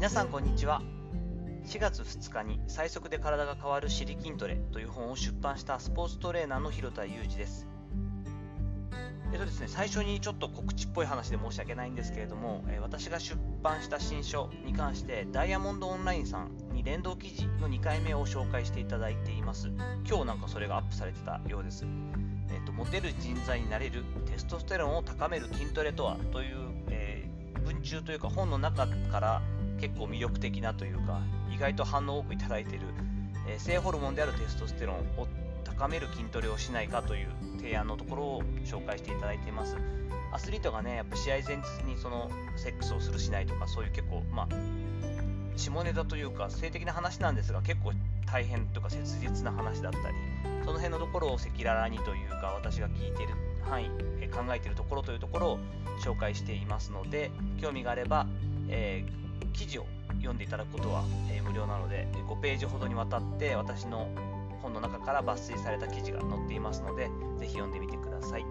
皆さんこんにちは。4月2日に最速で体が変わる「シリ筋トレ」という本を出版したスポーツトレーナーの広田裕二です。えっとですね、最初にちょっと告知っぽい話で申し訳ないんですけれども、え私が出版した新書に関してダイヤモンドオンラインさんに連動記事の2回目を紹介していただいています。今日なんかそれがアップされてたようです、えっと、モテる人材になれるテストステロンを高める筋トレとはという、えー、文中というか本の中から結構魅力的なというか意外と反応多くいただいている、えー、性ホルモンであるテストステロンを高める筋トレをしないかという提案のところを紹介していただいています。アスリートがね、やっぱ試合前日にそのセックスをするしないとか、そういう結構、まあ、下ネタというか、性的な話なんですが、結構大変とか切実な話だったり、その辺のところを赤裸々にというか、私が聞いている範囲、考えているところというところを紹介していますので、興味があれば、えー、記事を読んでいただくことは、えー、無料なので、5ページほどにわたって私の本の中から抜粋された記事が載っていますので、ぜひ読んでみてください。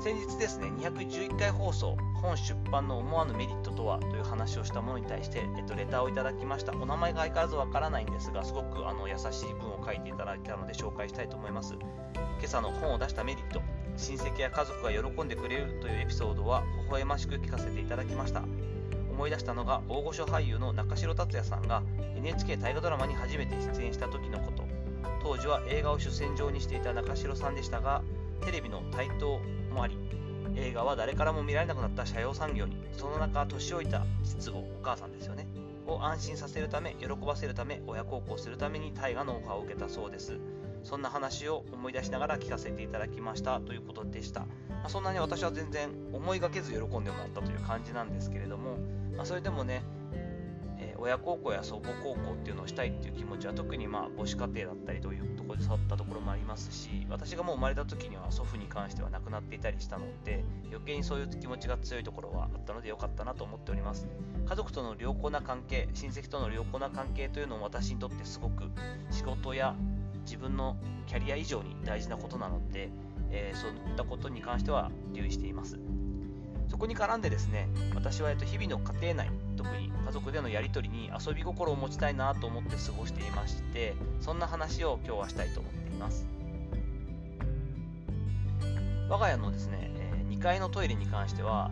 先日ですね、211回放送、本出版の思わぬメリットとはという話をしたものに対して、えっと、レターをいただきました。お名前が相変わらずわからないんですが、すごくあの優しい文を書いていただいたので紹介したいと思います。今朝の本を出したメリット、親戚や家族が喜んでくれるというエピソードは微笑ましく聞かせていただきました。思い出したのが大御所俳優の中城達也さんが NHK 大河ドラマに初めて出演した時のこと。当時は映画を主戦場にしていた中城さんでしたがテレビの台頭もあり映画は誰からも見られなくなった社用産業にその中年老いた実母お母さんですよねを安心させるため喜ばせるため親孝行するために大河のオファーを受けたそうです。そんな話を思い出しながら聞かせていただきましたということでした、あ、そんなに私は全然思いがけず喜んでもらったという感じなんですけれどもまあ、それでもね、えー、親孝行や祖母孝行っていうのをしたいっていう気持ちは特にまあ母子家庭だったりというところで育ったところもありますし私がもう生まれた時には祖父に関しては亡くなっていたりしたので余計にそういう気持ちが強いところはあったので良かったなと思っております。家族との良好な関係親戚との良好な関係というのも私にとってすごく仕事や自分のキャリア以上に大事なことなので、えー、そういったことに関しては留意していますそこに絡んでですね、私はえっと日々の家庭内、特に家族でのやり取りに遊び心を持ちたいなと思って過ごしていまして、そんな話を今日はしたいと思っています。我が家のですね、え2階のトイレに関しては、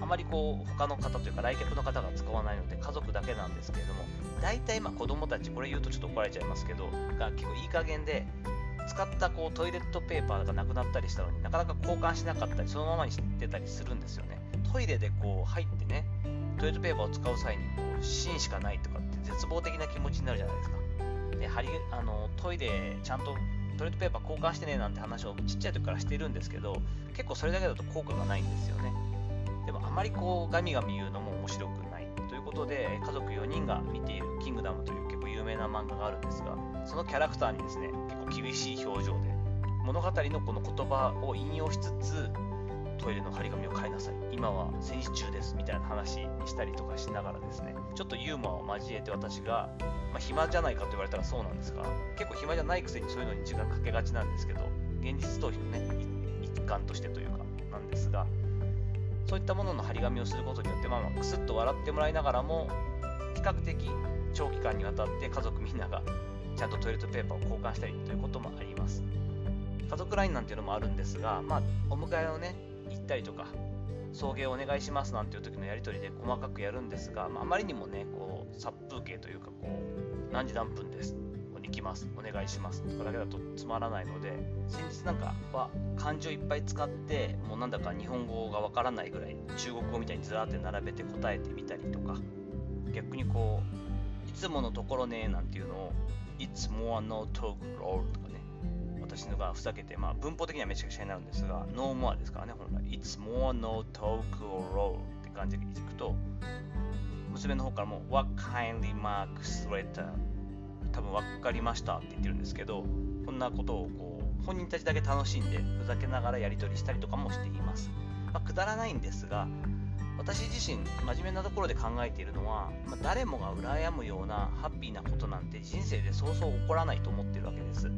あまりこう他の方というか来客の方が使わないので家族だけなんですけれども、大体まあ子供たち、これ言うとちょっと怒られちゃいますけど、が結構いい加減で、使ったこうトイレットペーパーがなくなったりしたのになかなか交換しなかったりそのままにしてたりするんですよね。トイレでこう入ってねトイレットペーパーを使う際にこう芯しかないとかって絶望的な気持ちになるじゃないですか。で針あのトイレちゃんとトイレットペーパー交換してねなんて話をちっちゃい時からしてるんですけど結構それだけだと効果がないんですよね。でもあまりこうガミガミ言うのも面白くことで家族4人が見ている「キングダム」という結構有名な漫画があるんですがそのキャラクターにですね結構厳しい表情で物語のこの言葉を引用しつつトイレの張り紙を変えなさい今は戦時中ですみたいな話にしたりとかしながらですねちょっとユーモアを交えて私が、まあ、暇じゃないかと言われたらそうなんですが結構暇じゃないくせにそういうのに時間かけがちなんですけど現実逃避のね一環としてというかなんですがそういったものの張り紙をすることによってまあまあクスッと笑ってもらいながらも比較的長期間にわたって家族みんながちゃんとトイレットペーパーを交換したりということもあります。家族 LINE なんていうのもあるんですが、まあ、お迎えをね、行ったりとか、送迎お願いしますなんていう時のやり取りで細かくやるんですが、まあ、あまりにもね、こう、殺風景というか、こう、何時何分です。に来ます。お願いします。とかだけだとつまらないので、先日なんかは漢字をいっぱい使って、もうなんだか日本語がわからないぐらい中国語みたいにずらって並べて答えてみたりとか、逆にこう、いつものところねなんていうのを It's more no talk roll とかね、私のがふざけて、まあ文法的にはめちゃくちゃになるんですが、no more ですからね、本来。It's more no talk roll って感じでいくと、娘の方からも What kindly marks letter 多分分かりましたって言ってるんですけど、こんなことをこう本人たちだけ楽しんでふざけながらやり取りしたりとかもしています。まあ、くだらないんですが、私自身真面目なところで考えているのは、まあ、誰もが羨むようなハッピーなことなんて人生でそうそう起こらないと思ってるわけです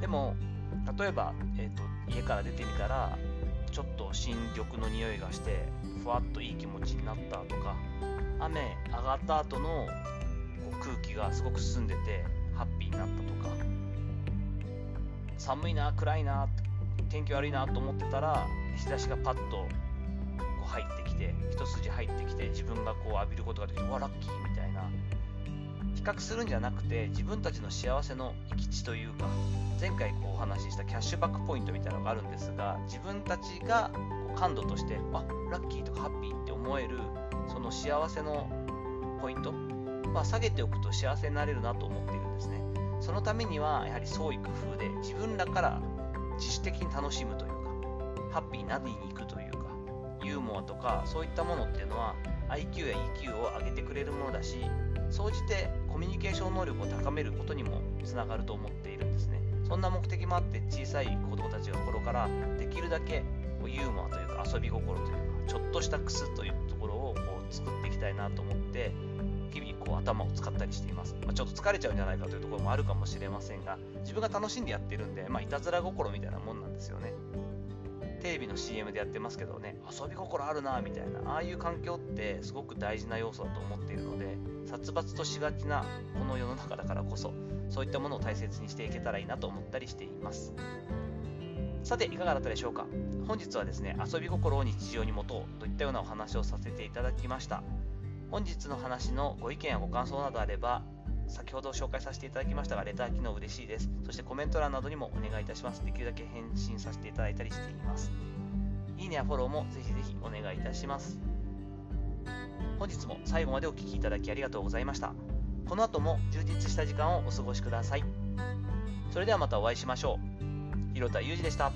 でも例えば、えーと、家から出てみたらちょっと新緑の匂いがしてふわっといい気持ちになったとか雨上がった後の空気がすごく澄んでてハッピーになったとか。寒いな暗いな天気悪いなと思ってたら日差しがパッとこう入ってきて一筋入ってきて自分がこう浴びることができてうわラッキーみたいな。比較するんじゃなくて自分たちの幸せの行き地というか前回こうお話ししたキャッシュバックポイントみたいなのがあるんですが自分たちがこう感度としてあラッキーとかハッピーって思えるその幸せのポイント、まあ、下げておくと幸せになれるなと思っているんですね。そのためにはやはり創意工夫で自分らから自主的に楽しむというかハッピーなりに行くというかユーモアとかそういったものっていうのは IQ や EQ を上げてくれるものだし総じてコミュニケーション能力を高めることにもつながると思っているんですね。そんな目的もあって小さい子供たちが頃からできるだけユーモアというか遊び心というかちょっとしたクスというところをこう作っていきたいなと思って日々こう頭を使ったりしています、まあ、ちょっと疲れちゃうんじゃないかというところもあるかもしれませんが自分が楽しんでやってるんで、まあ、いたずら心みたいなもんなんですよね。テレビの CM でやってますけどね遊び心あるなみたいなああいう環境ってすごく大事な要素だと思っているので殺伐としがちなこの世の中だからこそそういったものを大切にしていけたらいいなと思ったりしています。さていかがだったでしょうか。本日はですね遊び心を日常に持とうといったようなお話をさせていただきました。本日の話のご意見やご感想などあれば先ほど紹介させていただきましたがレター機能嬉しいです。そしてコメント欄などにもお願いいたします。できるだけ返信させていただいたりしています。いいねやフォローもぜひぜひお願いいたします。本日も最後までお聴きいただきありがとうございました。この後も充実した時間をお過ごしください。それではまたお会いしましょう。広田裕二でした。